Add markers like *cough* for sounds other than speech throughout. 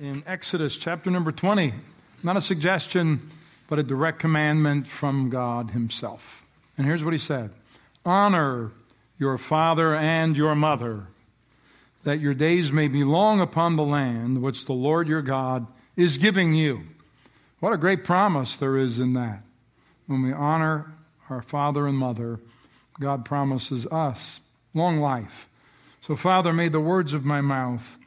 in Exodus chapter number 20. Not a suggestion, but a direct commandment from God Himself. And here's what He said Honor your father and your mother, that your days may be long upon the land which the Lord your God is giving you. What a great promise there is in that. When we honor our father and mother, God promises us long life. So, Father, may the words of my mouth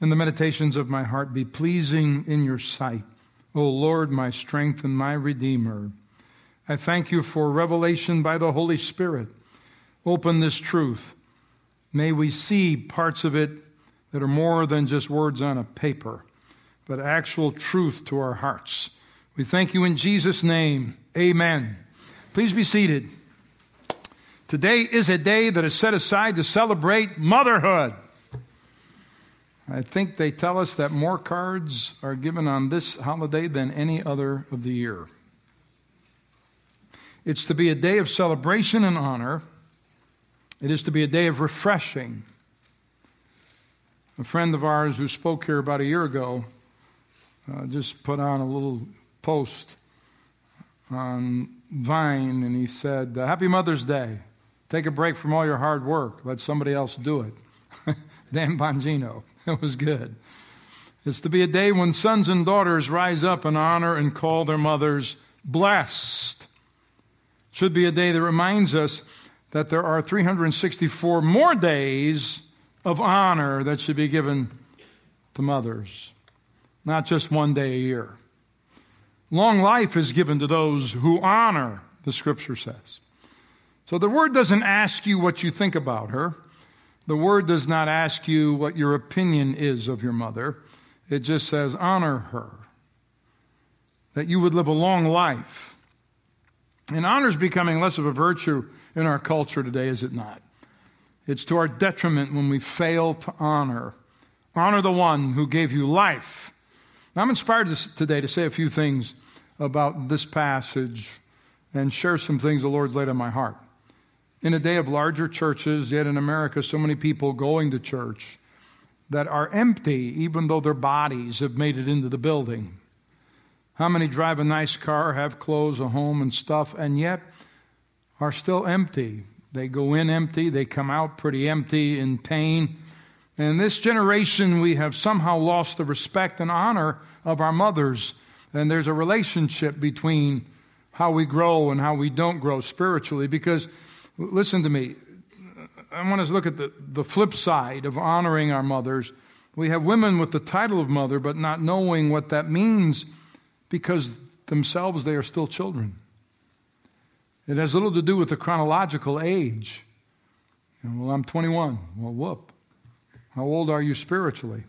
and the meditations of my heart be pleasing in your sight. O Lord, my strength and my Redeemer. I thank you for revelation by the Holy Spirit. Open this truth. May we see parts of it that are more than just words on a paper, but actual truth to our hearts. We thank you in Jesus' name. Amen. Please be seated. Today is a day that is set aside to celebrate motherhood. I think they tell us that more cards are given on this holiday than any other of the year. It's to be a day of celebration and honor. It is to be a day of refreshing. A friend of ours who spoke here about a year ago uh, just put on a little post on Vine and he said, Happy Mother's Day. Take a break from all your hard work. Let somebody else do it. *laughs* Dan Bongino. It was good. It's to be a day when sons and daughters rise up and honor and call their mothers blessed. Should be a day that reminds us that there are 364 more days of honor that should be given to mothers, not just one day a year. Long life is given to those who honor, the scripture says. So the word doesn't ask you what you think about her. The word does not ask you what your opinion is of your mother. It just says, honor her. That you would live a long life. And honor is becoming less of a virtue in our culture today, is it not? It's to our detriment when we fail to honor. Honor the one who gave you life. Now, I'm inspired today to say a few things about this passage and share some things the Lord's laid on my heart. In a day of larger churches, yet in America, so many people going to church that are empty, even though their bodies have made it into the building. How many drive a nice car, have clothes, a home, and stuff, and yet are still empty? They go in empty, they come out pretty empty in pain. And in this generation, we have somehow lost the respect and honor of our mothers. And there's a relationship between how we grow and how we don't grow spiritually because Listen to me. I want us to look at the, the flip side of honoring our mothers. We have women with the title of mother, but not knowing what that means because themselves they are still children. It has little to do with the chronological age. well, I'm 21. Well, whoop. How old are you spiritually?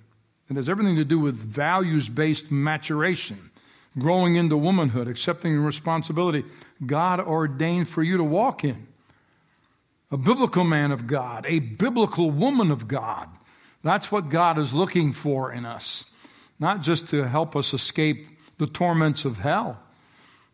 It has everything to do with values based maturation, growing into womanhood, accepting the responsibility God ordained for you to walk in a biblical man of God, a biblical woman of God. That's what God is looking for in us, not just to help us escape the torments of hell,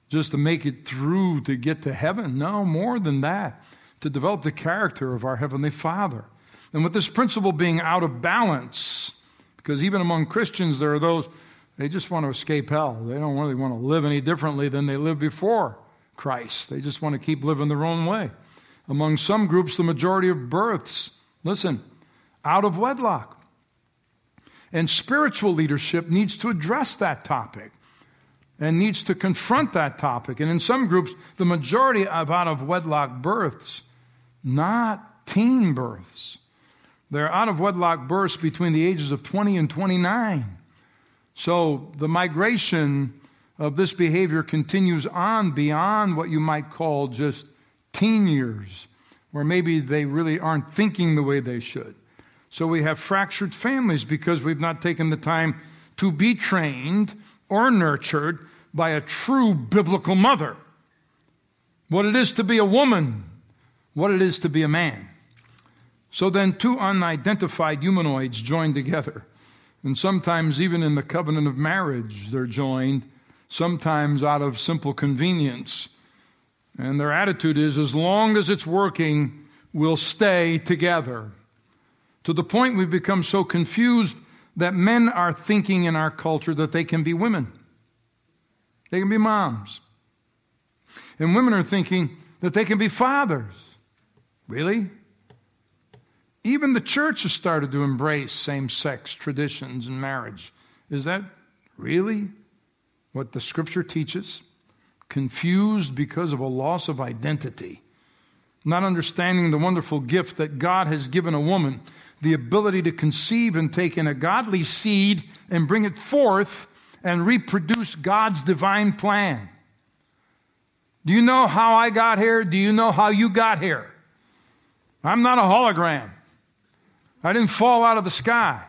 just to make it through to get to heaven. No, more than that, to develop the character of our Heavenly Father. And with this principle being out of balance, because even among Christians, there are those, they just want to escape hell. They don't really want to live any differently than they lived before Christ. They just want to keep living their own way. Among some groups, the majority of births, listen, out of wedlock. And spiritual leadership needs to address that topic and needs to confront that topic. And in some groups, the majority of out of wedlock births, not teen births. They're out of wedlock births between the ages of 20 and 29. So the migration of this behavior continues on beyond what you might call just teen years, where maybe they really aren't thinking the way they should. So we have fractured families because we've not taken the time to be trained or nurtured by a true biblical mother. What it is to be a woman, what it is to be a man. So then, two unidentified humanoids join together. And sometimes, even in the covenant of marriage, they're joined, sometimes out of simple convenience. And their attitude is as long as it's working, we'll stay together. To the point we've become so confused that men are thinking in our culture that they can be women. They can be moms. And women are thinking that they can be fathers. Really? Even the church has started to embrace same sex traditions in marriage. Is that really what the scripture teaches? Confused because of a loss of identity, not understanding the wonderful gift that God has given a woman the ability to conceive and take in a godly seed and bring it forth and reproduce God's divine plan. Do you know how I got here? Do you know how you got here? I'm not a hologram. I didn't fall out of the sky.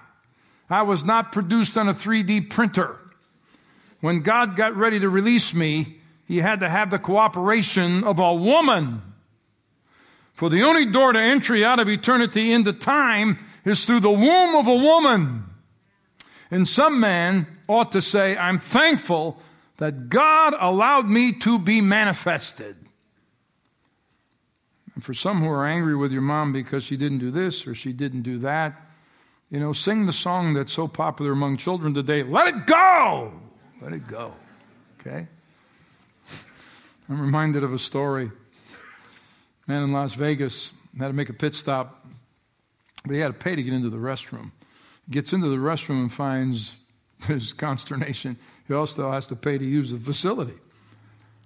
I was not produced on a 3D printer. When God got ready to release me, He had to have the cooperation of a woman. For the only door to entry out of eternity into time is through the womb of a woman. And some man ought to say, I'm thankful that God allowed me to be manifested. And for some who are angry with your mom because she didn't do this or she didn't do that, you know, sing the song that's so popular among children today let it go! Let it go. Okay? I'm reminded of a story. Man in Las Vegas had to make a pit stop, but he had to pay to get into the restroom. Gets into the restroom and finds *laughs* his consternation he also has to pay to use the facility.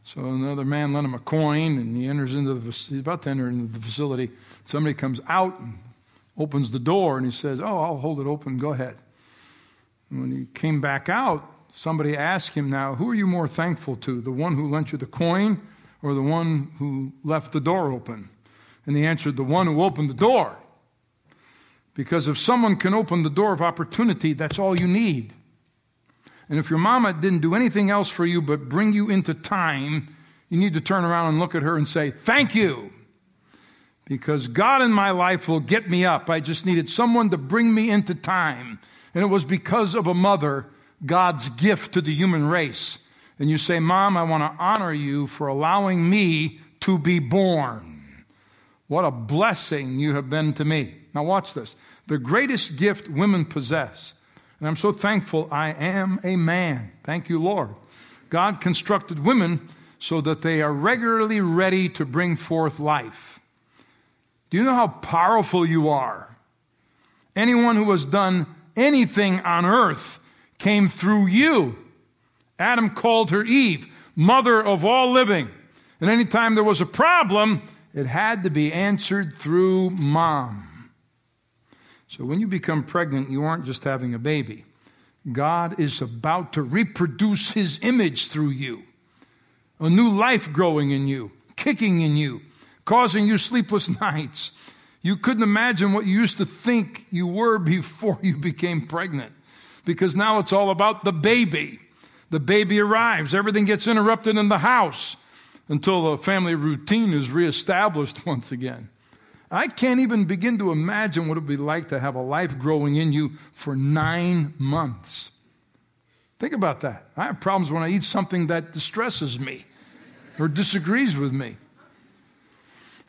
So another man lent him a coin, and he enters into the. He's about to enter into the facility. Somebody comes out and opens the door, and he says, "Oh, I'll hold it open. Go ahead." And when he came back out, somebody asked him, "Now, who are you more thankful to? The one who lent you the coin, or the one who left the door open?" And he answered, "The one who opened the door." Because if someone can open the door of opportunity, that's all you need. And if your mama didn't do anything else for you but bring you into time, you need to turn around and look at her and say, Thank you. Because God in my life will get me up. I just needed someone to bring me into time. And it was because of a mother, God's gift to the human race. And you say, Mom, I want to honor you for allowing me to be born. What a blessing you have been to me. Now, watch this. The greatest gift women possess and I'm so thankful I am a man. Thank you, Lord. God constructed women so that they are regularly ready to bring forth life. Do you know how powerful you are? Anyone who has done anything on earth came through you. Adam called her Eve, mother of all living. And anytime there was a problem, it had to be answered through mom. So when you become pregnant, you aren't just having a baby. God is about to reproduce his image through you. A new life growing in you, kicking in you, causing you sleepless *laughs* nights. You couldn't imagine what you used to think you were before you became pregnant because now it's all about the baby. The baby arrives, everything gets interrupted in the house until the family routine is reestablished *laughs* once again. I can't even begin to imagine what it would be like to have a life growing in you for nine months. Think about that. I have problems when I eat something that distresses me or disagrees with me.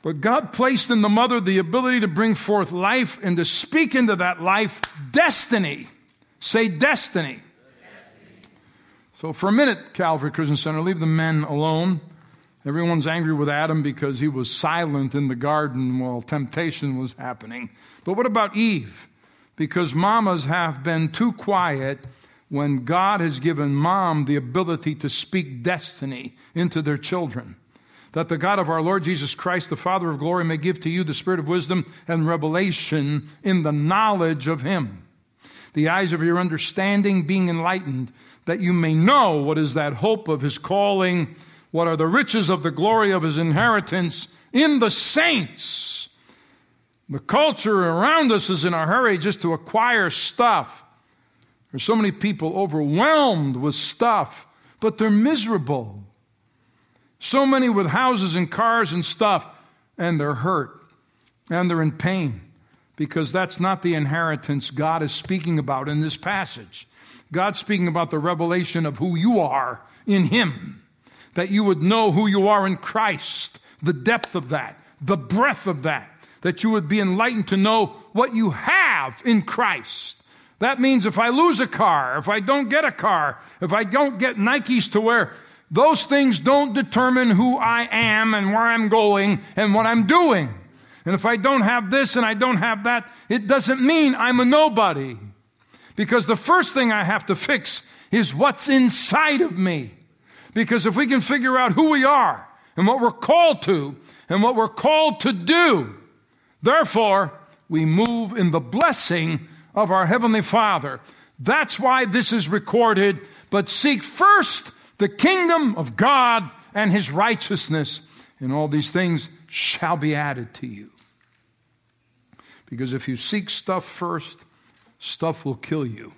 But God placed in the mother the ability to bring forth life and to speak into that life destiny. Say destiny. destiny. So, for a minute, Calvary Christian Center, leave the men alone. Everyone's angry with Adam because he was silent in the garden while temptation was happening. But what about Eve? Because mamas have been too quiet when God has given mom the ability to speak destiny into their children. That the God of our Lord Jesus Christ, the Father of glory, may give to you the spirit of wisdom and revelation in the knowledge of him. The eyes of your understanding being enlightened, that you may know what is that hope of his calling what are the riches of the glory of his inheritance in the saints? The culture around us is in a hurry just to acquire stuff. There's so many people overwhelmed with stuff, but they're miserable. So many with houses and cars and stuff, and they're hurt and they're in pain because that's not the inheritance God is speaking about in this passage. God's speaking about the revelation of who you are in Him that you would know who you are in Christ, the depth of that, the breadth of that, that you would be enlightened to know what you have in Christ, That means if I lose a car, if I don't get a car, if I don't get Nikes to wear, those things don't determine who I am and where I'm going and what I'm doing. And if I don't have this and I don't have that, it doesn't mean I'm a nobody. Because the first thing I have to fix is what's inside of me. Because if we can figure out who we are and what we're called to and what we're called to do, therefore, we move in the blessing of our Heavenly Father. That's why this is recorded. But seek first the kingdom of God and His righteousness, and all these things shall be added to you. Because if you seek stuff first, stuff will kill you.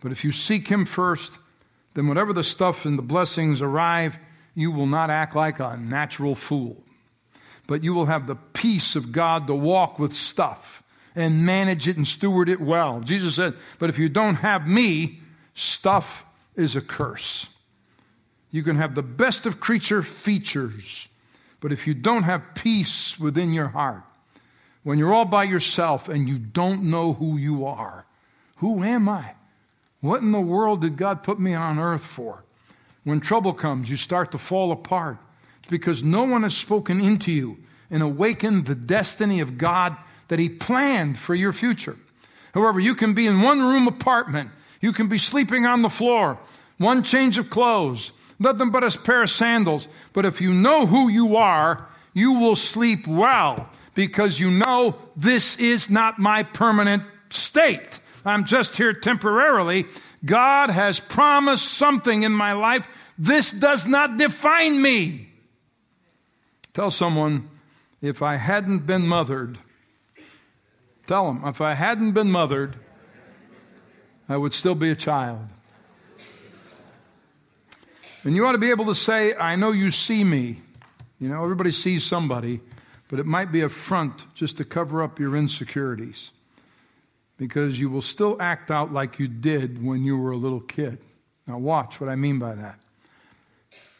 But if you seek Him first, then whatever the stuff and the blessings arrive, you will not act like a natural fool. But you will have the peace of God to walk with stuff and manage it and steward it well. Jesus said, But if you don't have me, stuff is a curse. You can have the best of creature features, but if you don't have peace within your heart, when you're all by yourself and you don't know who you are, who am I? What in the world did God put me on earth for? When trouble comes, you start to fall apart. It's because no one has spoken into you and awakened the destiny of God that He planned for your future. However, you can be in one room apartment, you can be sleeping on the floor, one change of clothes, nothing but a pair of sandals. But if you know who you are, you will sleep well because you know this is not my permanent state. I'm just here temporarily. God has promised something in my life. This does not define me. Tell someone, if I hadn't been mothered, tell them, if I hadn't been mothered, I would still be a child. And you ought to be able to say, I know you see me. You know, everybody sees somebody, but it might be a front just to cover up your insecurities because you will still act out like you did when you were a little kid. Now, watch what I mean by that.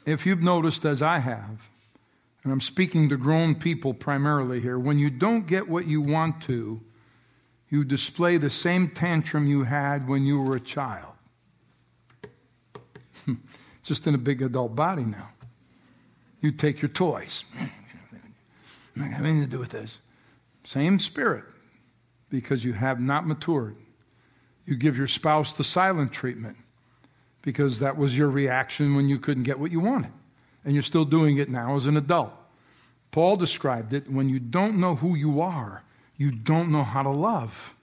If you've noticed, as I have, and I'm speaking to grown people primarily here, when you don't get what you want to, you display the same tantrum you had when you were a child. *laughs* Just in a big adult body now. You take your toys. I have anything to do with this. Same spirit because you have not matured. You give your spouse the silent treatment because that was your reaction when you couldn't get what you wanted. And you're still doing it now as an adult. Paul described it when you don't know who you are, you don't know how to love.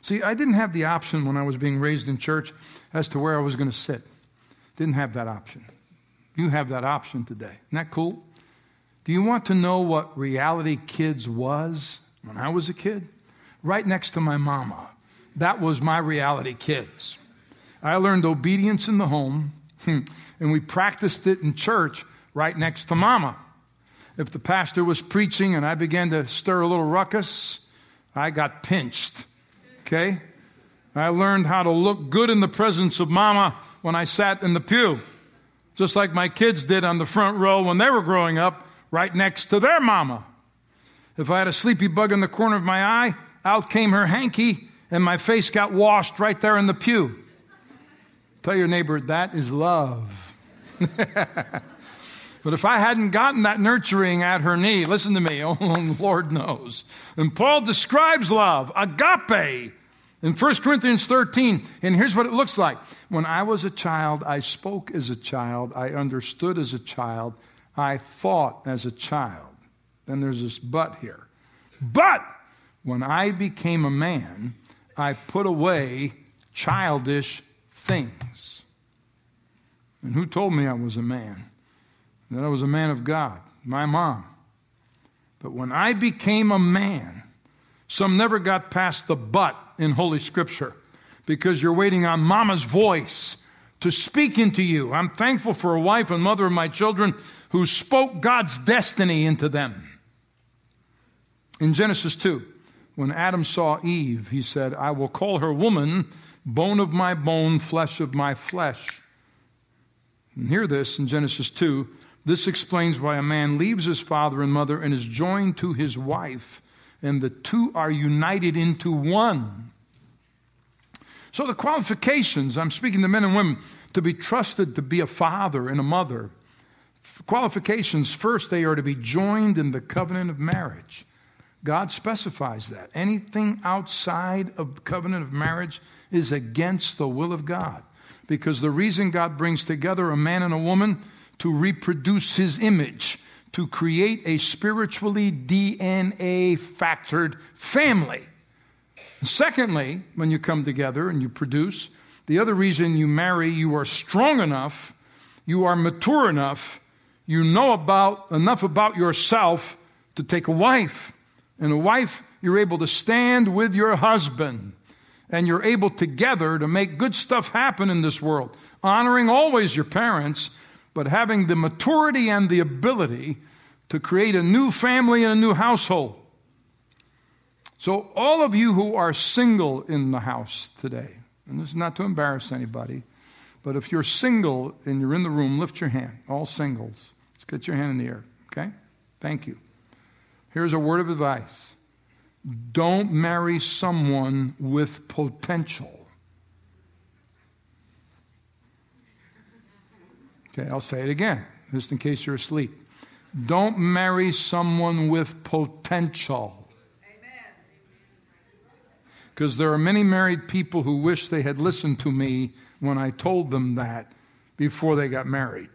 See, I didn't have the option when I was being raised in church as to where I was going to sit. Didn't have that option. You have that option today. Isn't that cool? Do you want to know what reality kids was when I was a kid? right next to my mama. That was my reality kids. I learned obedience in the home, *laughs* and we practiced it in church right next to mama. If the pastor was preaching and I began to stir a little ruckus, I got pinched. Okay? I learned how to look good in the presence of mama when I sat in the pew, just like my kids did on the front row when they were growing up, right next to their mama. If I had a sleepy bug in the corner of my eye, out came her hanky, and my face got washed right there in the pew. Tell your neighbor, that is love. *laughs* but if I hadn't gotten that nurturing at her knee, listen to me, *laughs* oh, Lord knows. And Paul describes love, agape, in 1 Corinthians 13. And here's what it looks like. When I was a child, I spoke as a child, I understood as a child, I thought as a child. Then there's this but here. But when I became a man, I put away childish things. And who told me I was a man? That I was a man of God, my mom. But when I became a man, some never got past the but in Holy Scripture because you're waiting on mama's voice to speak into you. I'm thankful for a wife and mother of my children who spoke God's destiny into them. In Genesis 2, when Adam saw Eve, he said, I will call her woman, bone of my bone, flesh of my flesh. And hear this in Genesis 2. This explains why a man leaves his father and mother and is joined to his wife, and the two are united into one. So, the qualifications I'm speaking to men and women to be trusted to be a father and a mother. Qualifications first, they are to be joined in the covenant of marriage. God specifies that. Anything outside of the covenant of marriage is against the will of God. Because the reason God brings together a man and a woman to reproduce his image, to create a spiritually DNA factored family. Secondly, when you come together and you produce, the other reason you marry, you are strong enough, you are mature enough, you know about enough about yourself to take a wife. And a wife, you're able to stand with your husband and you're able together to make good stuff happen in this world, honoring always your parents, but having the maturity and the ability to create a new family and a new household. So, all of you who are single in the house today, and this is not to embarrass anybody, but if you're single and you're in the room, lift your hand. All singles. Let's get your hand in the air, okay? Thank you. Here's a word of advice don't marry someone with potential. Okay, I'll say it again, just in case you're asleep. Don't marry someone with potential. Because there are many married people who wish they had listened to me when I told them that before they got married.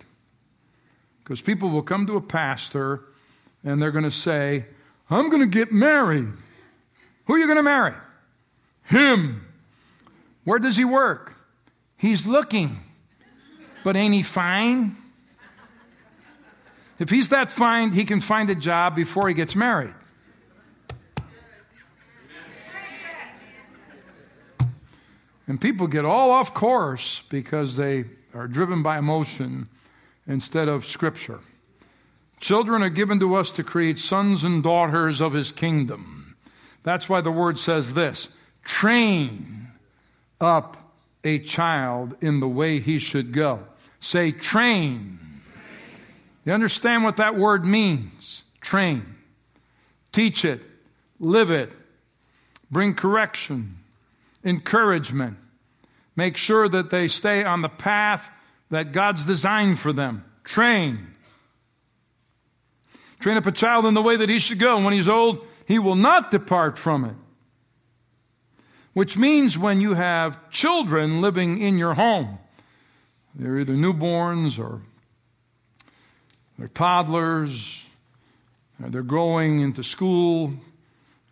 Because people will come to a pastor and they're going to say, I'm going to get married. Who are you going to marry? Him. Where does he work? He's looking. But ain't he fine? If he's that fine, he can find a job before he gets married. And people get all off course because they are driven by emotion instead of Scripture. Children are given to us to create sons and daughters of His kingdom. That's why the word says this train up a child in the way he should go. Say, train. You understand what that word means? Train. Teach it. Live it. Bring correction encouragement. Make sure that they stay on the path that God's designed for them. Train. Train up a child in the way that he should go. and When he's old, he will not depart from it. Which means when you have children living in your home, they're either newborns or they're toddlers, or they're growing into school,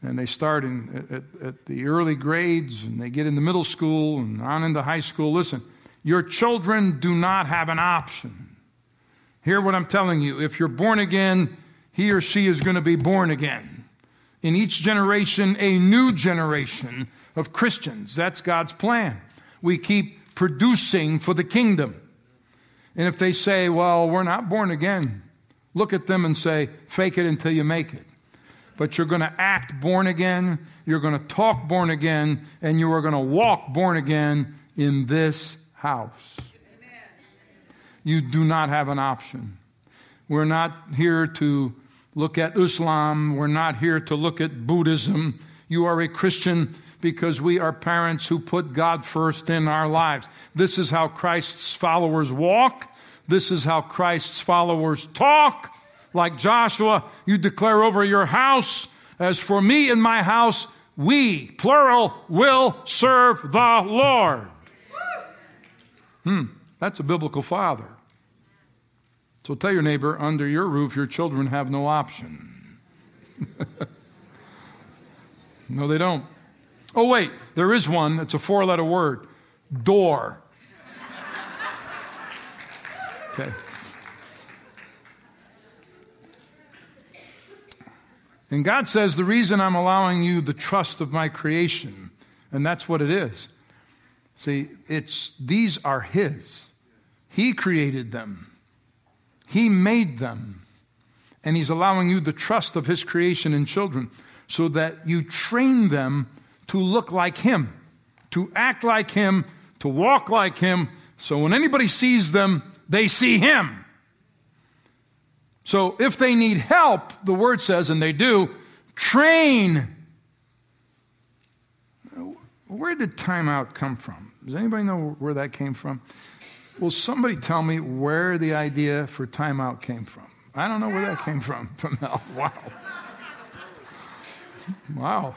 and they start in, at, at, the early grades and they get into middle school and on into high school. Listen, your children do not have an option. Hear what I'm telling you. If you're born again, he or she is going to be born again. In each generation, a new generation of Christians. That's God's plan. We keep producing for the kingdom. And if they say, well, we're not born again, look at them and say, fake it until you make it but you're going to act born again, you're going to talk born again, and you are going to walk born again in this house. Amen. You do not have an option. We're not here to look at Islam, we're not here to look at Buddhism. You are a Christian because we are parents who put God first in our lives. This is how Christ's followers walk. This is how Christ's followers talk like Joshua, you declare over your house, as for me and my house, we, plural, will serve the Lord. Hmm, that's a biblical father. So tell your neighbor, under your roof, your children have no option. *laughs* no, they don't. Oh, wait, there is one. It's a four letter word door. Okay. And God says, The reason I'm allowing you the trust of my creation, and that's what it is. See, it's these are His. He created them, He made them. And He's allowing you the trust of His creation and children so that you train them to look like Him, to act like Him, to walk like Him. So when anybody sees them, they see Him. So if they need help, the word says, and they do, train. where did timeout come from? Does anybody know where that came from? Will somebody tell me where the idea for timeout came from? I don't know where that came from. *laughs* Mel. Wow. Wow.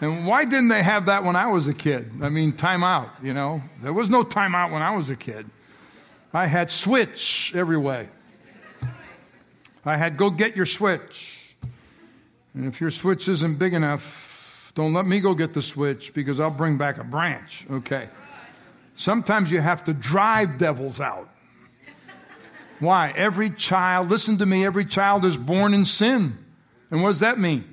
And why didn't they have that when I was a kid? I mean, timeout, you know? There was no timeout when I was a kid. I had switch every way. I had go get your switch. And if your switch isn't big enough, don't let me go get the switch because I'll bring back a branch. Okay. Sometimes you have to drive devils out. Why? Every child, listen to me, every child is born in sin. And what does that mean?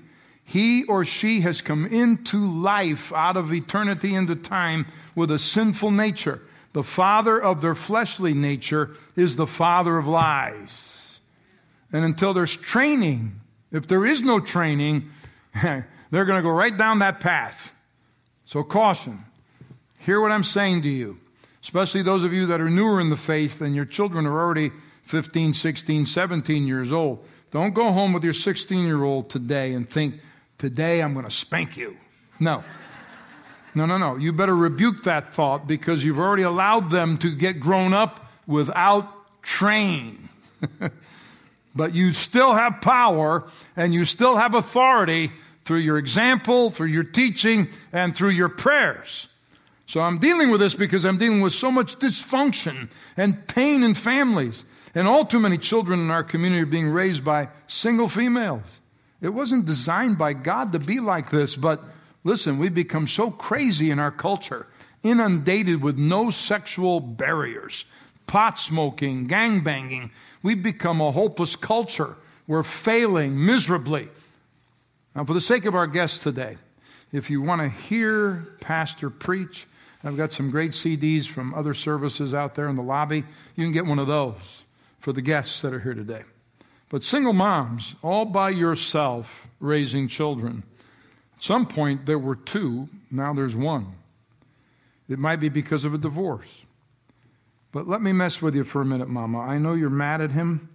He or she has come into life out of eternity into time with a sinful nature. The father of their fleshly nature is the father of lies. And until there's training, if there is no training, *laughs* they're going to go right down that path. So, caution. Hear what I'm saying to you, especially those of you that are newer in the faith and your children are already 15, 16, 17 years old. Don't go home with your 16 year old today and think, today I'm going to spank you. No. No, no, no. You better rebuke that thought because you've already allowed them to get grown up without train. *laughs* but you still have power and you still have authority through your example, through your teaching, and through your prayers. So I'm dealing with this because I'm dealing with so much dysfunction and pain in families. And all too many children in our community are being raised by single females. It wasn't designed by God to be like this, but listen, we've become so crazy in our culture, inundated with no sexual barriers, pot smoking, gang banging. We've become a hopeless culture. We're failing miserably. Now, for the sake of our guests today, if you want to hear Pastor preach, I've got some great CDs from other services out there in the lobby. You can get one of those for the guests that are here today. But single moms, all by yourself, raising children. At some point, there were two, now there's one. It might be because of a divorce. But let me mess with you for a minute, Mama. I know you're mad at him,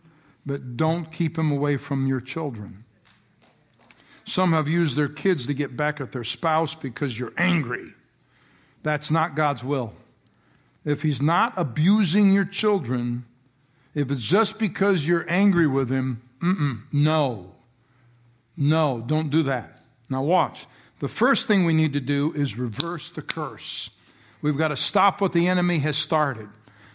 but don't keep him away from your children. Some have used their kids to get back at their spouse because you're angry. That's not God's will. If He's not abusing your children, if it's just because you're angry with Him, no. No, don't do that. Now, watch. The first thing we need to do is reverse the curse. We've got to stop what the enemy has started.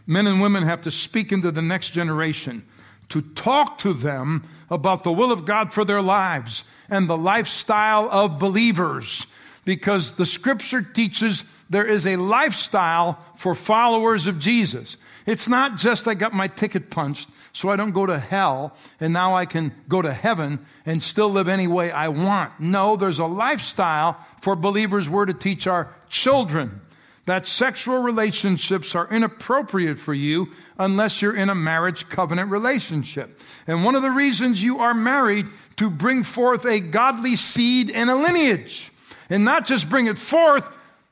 Men and women have to speak into the next generation to talk to them about the will of God for their lives and the lifestyle of believers because the scripture teaches there is a lifestyle for followers of Jesus. It's not just I got my ticket punched so I don't go to hell and now I can go to heaven and still live any way I want. No, there's a lifestyle for believers we're to teach our children that sexual relationships are inappropriate for you unless you're in a marriage covenant relationship. And one of the reasons you are married to bring forth a godly seed and a lineage. And not just bring it forth,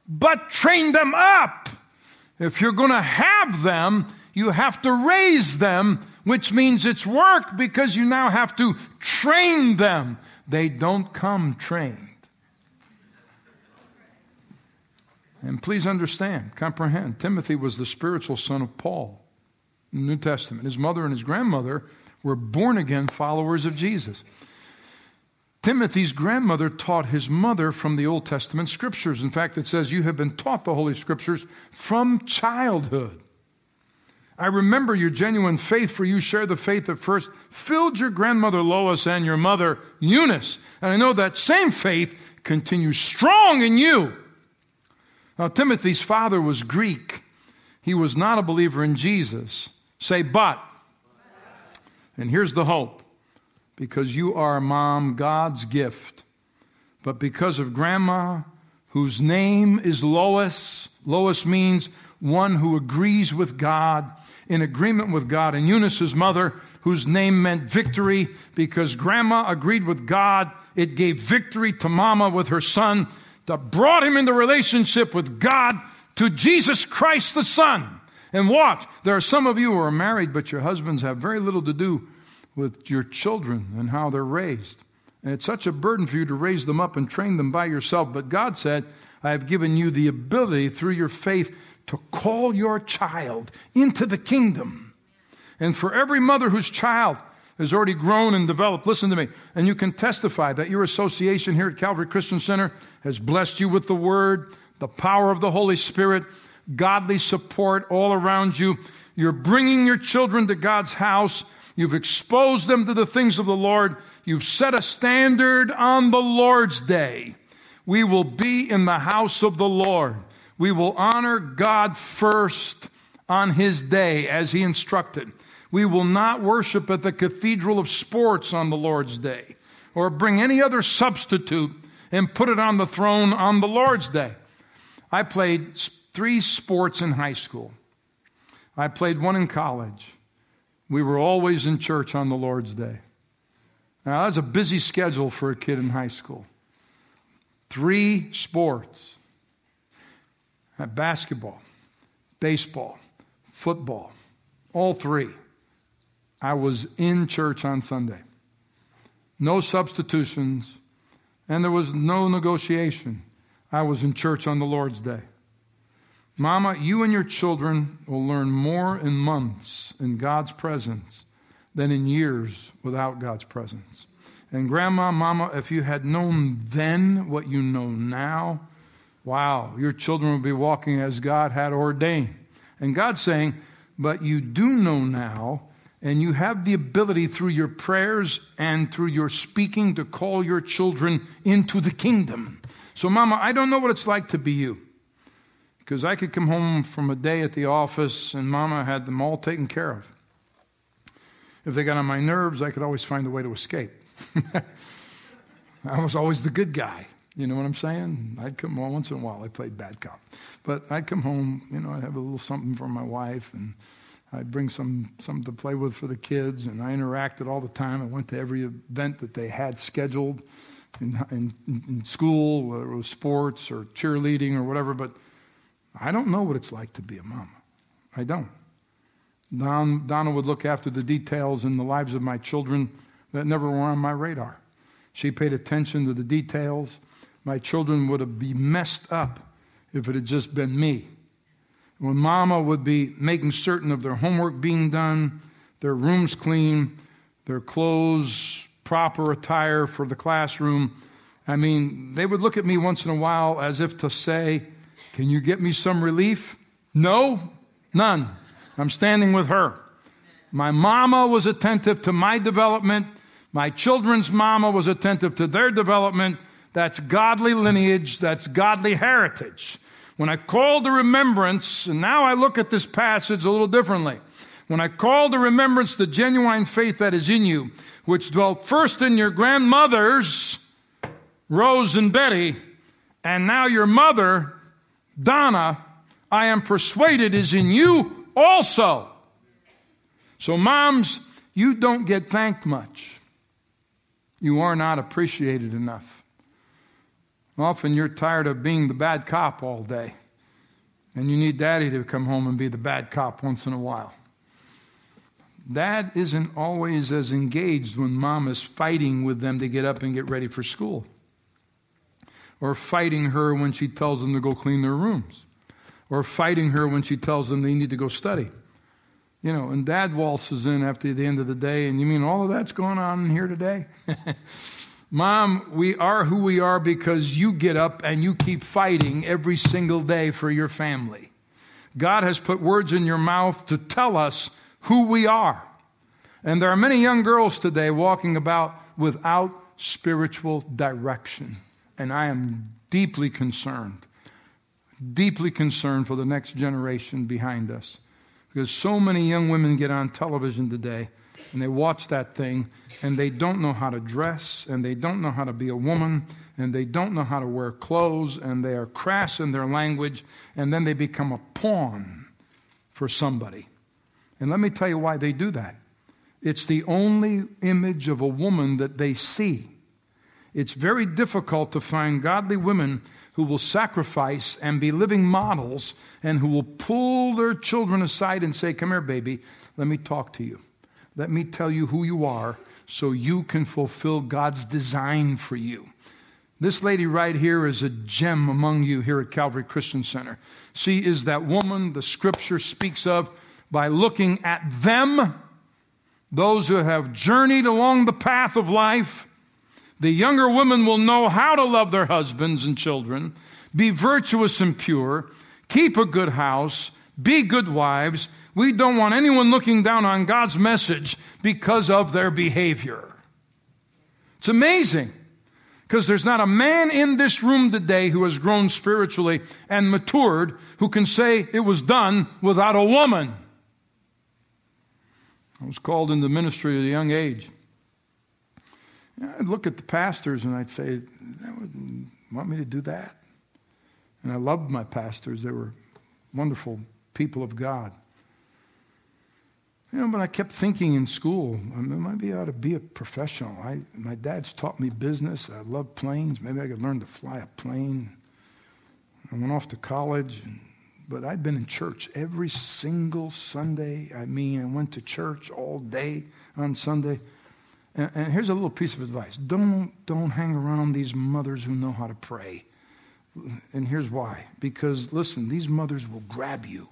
but train them up. If you're going to have them, you have to raise them, which means it's work because you now have to train them. They don't come trained. And please understand, comprehend, Timothy was the spiritual son of Paul in the New Testament. His mother and his grandmother were born again followers of Jesus. Timothy's grandmother taught his mother from the Old Testament scriptures. In fact, it says, You have been taught the Holy Scriptures from childhood. I remember your genuine faith, for you shared the faith that first filled your grandmother Lois and your mother Eunice. And I know that same faith continues strong in you. Now, Timothy's father was Greek. He was not a believer in Jesus. Say, but. And here's the hope because you are, mom, God's gift. But because of grandma, whose name is Lois, Lois means one who agrees with God, in agreement with God. And Eunice's mother, whose name meant victory, because grandma agreed with God, it gave victory to mama with her son that brought him into relationship with God to Jesus Christ the Son. And what? There are some of you who are married, but your husbands have very little to do with your children and how they're raised. And it's such a burden for you to raise them up and train them by yourself. But God said, I have given you the ability through your faith to call your child into the kingdom. And for every mother whose child has already grown and developed, listen to me, and you can testify that your association here at Calvary Christian Center has blessed you with the word, the power of the Holy Spirit, godly support all around you. You're bringing your children to God's house. You've exposed them to the things of the Lord. You've set a standard on the Lord's day. We will be in the house of the Lord. We will honor God first on his day as he instructed. We will not worship at the cathedral of sports on the Lord's day or bring any other substitute and put it on the throne on the Lord's day. I played three sports in high school. I played one in college. We were always in church on the Lord's day. Now, that's a busy schedule for a kid in high school. Three sports uh, basketball, baseball, football, all three. I was in church on Sunday. No substitutions, and there was no negotiation. I was in church on the Lord's day. Mama, you and your children will learn more in months in God's presence than in years without God's presence. And grandma, mama, if you had known then what you know now, wow, your children would be walking as God had ordained. And God's saying, but you do know now, and you have the ability through your prayers and through your speaking to call your children into the kingdom. So, mama, I don't know what it's like to be you. Because I could come home from a day at the office and mama had them all taken care of. If they got on my nerves, I could always find a way to escape. *laughs* I was always the good guy. You know what I'm saying? I'd come home once in a while. I played bad cop. But I'd come home, you know, I'd have a little something for my wife and I'd bring some something to play with for the kids and I interacted all the time. I went to every event that they had scheduled in, in, in school, whether it was sports or cheerleading or whatever, but I don't know what it's like to be a mama. I don't. Don, Donna would look after the details in the lives of my children that never were on my radar. She paid attention to the details. My children would have been messed up if it had just been me. When mama would be making certain of their homework being done, their rooms clean, their clothes, proper attire for the classroom, I mean, they would look at me once in a while as if to say, can you get me some relief? No, none. I'm standing with her. My mama was attentive to my development. My children's mama was attentive to their development. That's godly lineage. That's godly heritage. When I call to remembrance, and now I look at this passage a little differently. When I call to remembrance the genuine faith that is in you, which dwelt first in your grandmothers, Rose and Betty, and now your mother, Donna, I am persuaded is in you also. So, moms, you don't get thanked much. You are not appreciated enough. Often you're tired of being the bad cop all day, and you need daddy to come home and be the bad cop once in a while. Dad isn't always as engaged when mom is fighting with them to get up and get ready for school or fighting her when she tells them to go clean their rooms, or fighting her when she tells them they need to go study. You know, and dad waltzes in after the end of the day, and you mean all of that's going on here today? *laughs* Mom, we are who we are because you get up and you keep fighting every single day for your family. God has put words in your mouth to tell us who we are. And there are many young girls today walking about without spiritual direction. And I am deeply concerned, deeply concerned for the next generation behind us. Because so many young women get on television today and they watch that thing and they don't know how to dress and they don't know how to be a woman and they don't know how to wear clothes and they are crass in their language and then they become a pawn for somebody. And let me tell you why they do that. It's the only image of a woman that they see. It's very difficult to find godly women who will sacrifice and be living models and who will pull their children aside and say, Come here, baby, let me talk to you. Let me tell you who you are so you can fulfill God's design for you. This lady right here is a gem among you here at Calvary Christian Center. She is that woman the scripture speaks of by looking at them, those who have journeyed along the path of life. The younger women will know how to love their husbands and children, be virtuous and pure, keep a good house, be good wives. We don't want anyone looking down on God's message because of their behavior. It's amazing because there's not a man in this room today who has grown spiritually and matured who can say it was done without a woman. I was called into ministry at a young age. I'd look at the pastors and I'd say, they wouldn't want me to do that? And I loved my pastors. They were wonderful people of God. You know, but I kept thinking in school, I maybe I ought to be a professional. I, my dad's taught me business. I love planes. Maybe I could learn to fly a plane. I went off to college, and, but I'd been in church every single Sunday. I mean, I went to church all day on Sunday. And, and here's a little piece of advice don't, don't hang around these mothers who know how to pray. And here's why because, listen, these mothers will grab you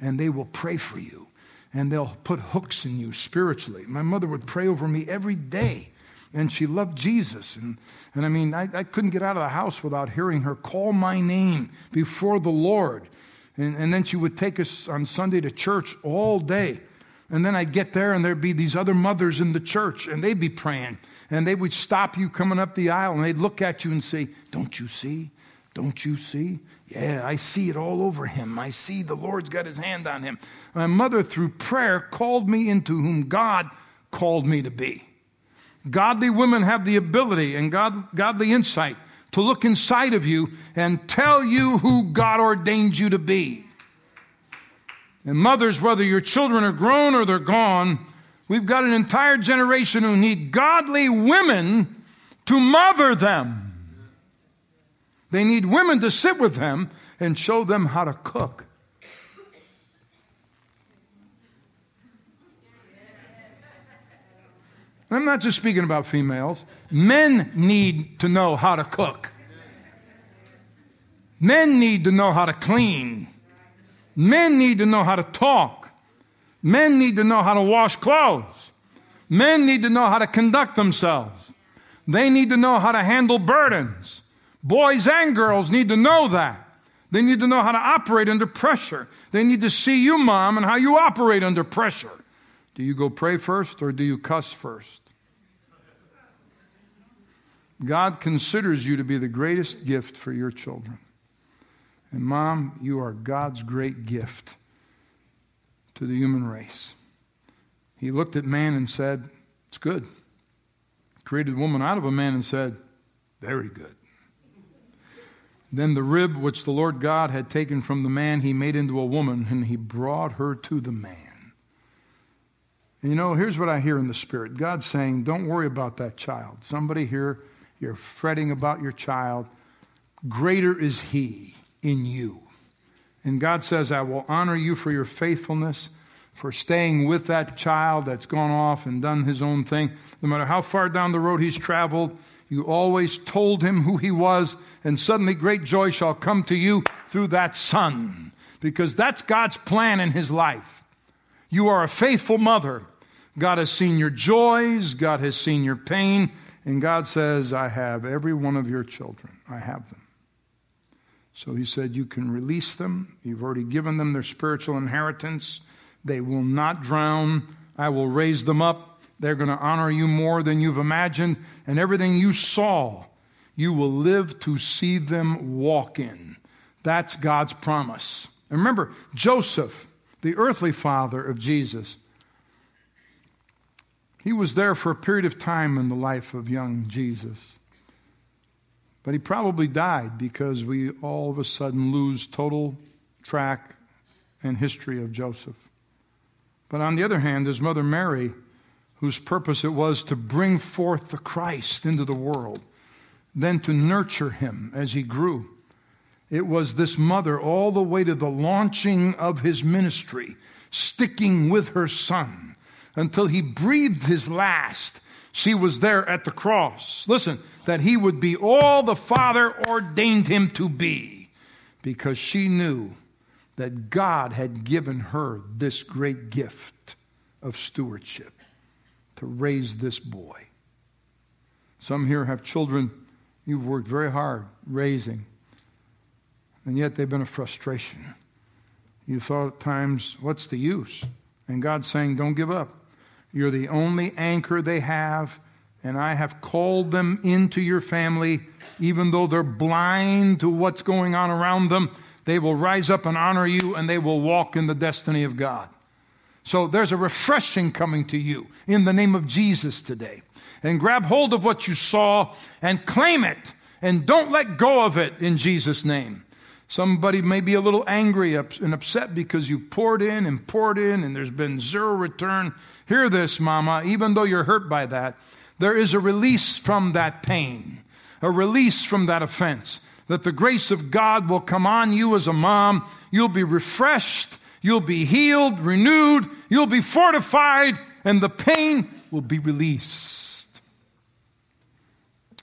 and they will pray for you and they'll put hooks in you spiritually. My mother would pray over me every day, and she loved Jesus. And, and I mean, I, I couldn't get out of the house without hearing her call my name before the Lord. And, and then she would take us on Sunday to church all day. And then I'd get there, and there'd be these other mothers in the church, and they'd be praying. And they would stop you coming up the aisle, and they'd look at you and say, Don't you see? Don't you see? Yeah, I see it all over him. I see the Lord's got his hand on him. My mother, through prayer, called me into whom God called me to be. Godly women have the ability and God, godly insight to look inside of you and tell you who God ordained you to be. And mothers, whether your children are grown or they're gone, we've got an entire generation who need godly women to mother them. They need women to sit with them and show them how to cook. I'm not just speaking about females. Men need to know how to cook. Men need to know how to clean. Men need to know how to talk. Men need to know how to wash clothes. Men need to know how to conduct themselves. They need to know how to handle burdens. Boys and girls need to know that. They need to know how to operate under pressure. They need to see you, mom, and how you operate under pressure. Do you go pray first or do you cuss first? God considers you to be the greatest gift for your children. And, mom, you are God's great gift to the human race. He looked at man and said, It's good. Created woman out of a man and said, Very good. Then the rib which the Lord God had taken from the man, he made into a woman, and he brought her to the man. And you know, here's what I hear in the Spirit God saying, Don't worry about that child. Somebody here, you're fretting about your child. Greater is he in you. And God says, I will honor you for your faithfulness, for staying with that child that's gone off and done his own thing. No matter how far down the road he's traveled, you always told him who he was, and suddenly great joy shall come to you through that son, because that's God's plan in his life. You are a faithful mother. God has seen your joys, God has seen your pain, and God says, I have every one of your children. I have them. So he said, You can release them. You've already given them their spiritual inheritance. They will not drown. I will raise them up they're going to honor you more than you've imagined. And everything you saw, you will live to see them walk in. That's God's promise. And remember, Joseph, the earthly father of Jesus, he was there for a period of time in the life of young Jesus. But he probably died because we all of a sudden lose total track and history of Joseph. But on the other hand, his mother Mary whose purpose it was to bring forth the Christ into the world, then to nurture him as he grew. It was this mother all the way to the launching of his ministry, sticking with her son until he breathed his last She was there at the cross. Listen, that he would be all the Father ordained him to be because she knew that God had given her this great gift of stewardship to raise this boy. Some here have children you've worked very hard raising, and yet they've been a frustration. You thought at times, what's the use? And God's saying, don't give up. You're the only anchor they have, and I have called them into your family, even though they're blind to what's going on around them. They will rise up and honor you, and they will walk in the destiny of God. So there's a refreshing coming to you in the name of Jesus today. And grab hold of what you saw and claim it, and don't let go of it in Jesus' name. Somebody may be a little angry and upset because you poured in and poured in and there's been zero return. Hear this, mama, even though you're hurt by that, there is a release from that pain, a release from that offense. That the grace of God will come on you as a mom. You'll be refreshed, you'll be healed, renewed, you'll be fortified, and the pain will be released.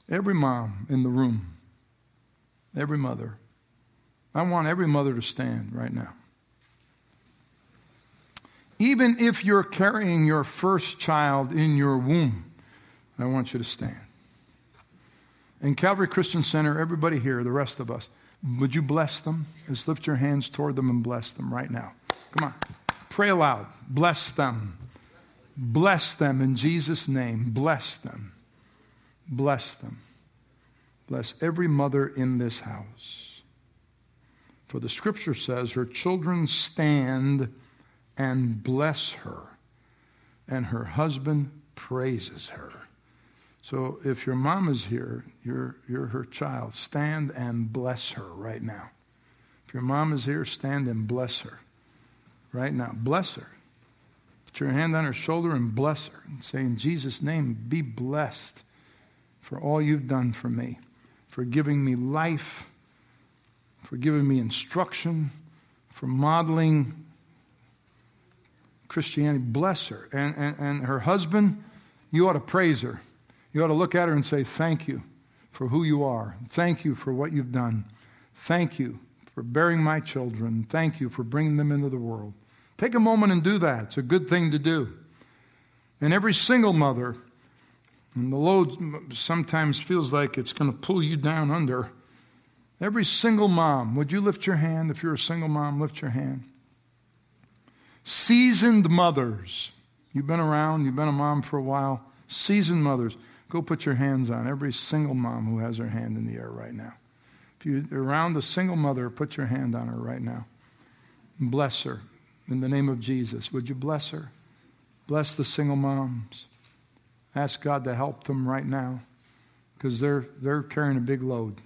Every mom in the room, every mother, I want every mother to stand right now. Even if you're carrying your first child in your womb, I want you to stand. In Calvary Christian Center, everybody here, the rest of us, would you bless them? Just lift your hands toward them and bless them right now. Come on. Pray aloud. Bless them. Bless them in Jesus' name. Bless them. Bless them. Bless every mother in this house. For the scripture says, Her children stand and bless her, and her husband praises her. So if your mom is here, you're, you're her child. Stand and bless her right now. If your mom is here, stand and bless her right now. Bless her. Put your hand on her shoulder and bless her and say, In Jesus' name, be blessed for all you've done for me, for giving me life for giving me instruction, for modeling Christianity. Bless her. And, and, and her husband, you ought to praise her. You ought to look at her and say, Thank you for who you are. Thank you for what you've done. Thank you for bearing my children. Thank you for bringing them into the world. Take a moment and do that. It's a good thing to do. And every single mother, and the load sometimes feels like it's going to pull you down under. Every single mom, would you lift your hand? If you're a single mom, lift your hand. Seasoned mothers, you've been around, you've been a mom for a while. Seasoned mothers, go put your hands on every single mom who has her hand in the air right now. If you're around a single mother, put your hand on her right now. Bless her in the name of Jesus. Would you bless her? Bless the single moms. Ask God to help them right now because they're, they're carrying a big load.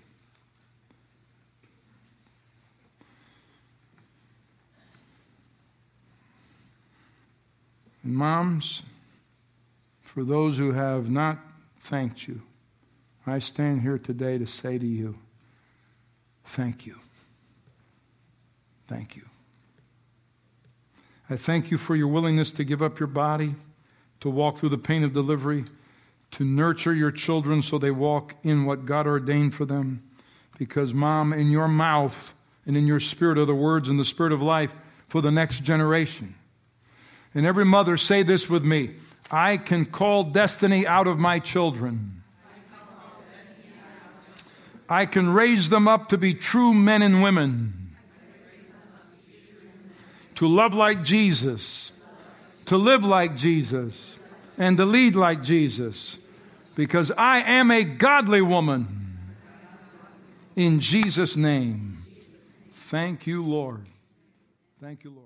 And moms, for those who have not thanked you, I stand here today to say to you, thank you. Thank you. I thank you for your willingness to give up your body, to walk through the pain of delivery, to nurture your children so they walk in what God ordained for them. Because, Mom, in your mouth and in your spirit are the words and the spirit of life for the next generation. And every mother, say this with me I can call destiny out of my children. I can raise them up to be true men and women, to love like Jesus, to live like Jesus, and to lead like Jesus, because I am a godly woman. In Jesus' name. Thank you, Lord. Thank you, Lord.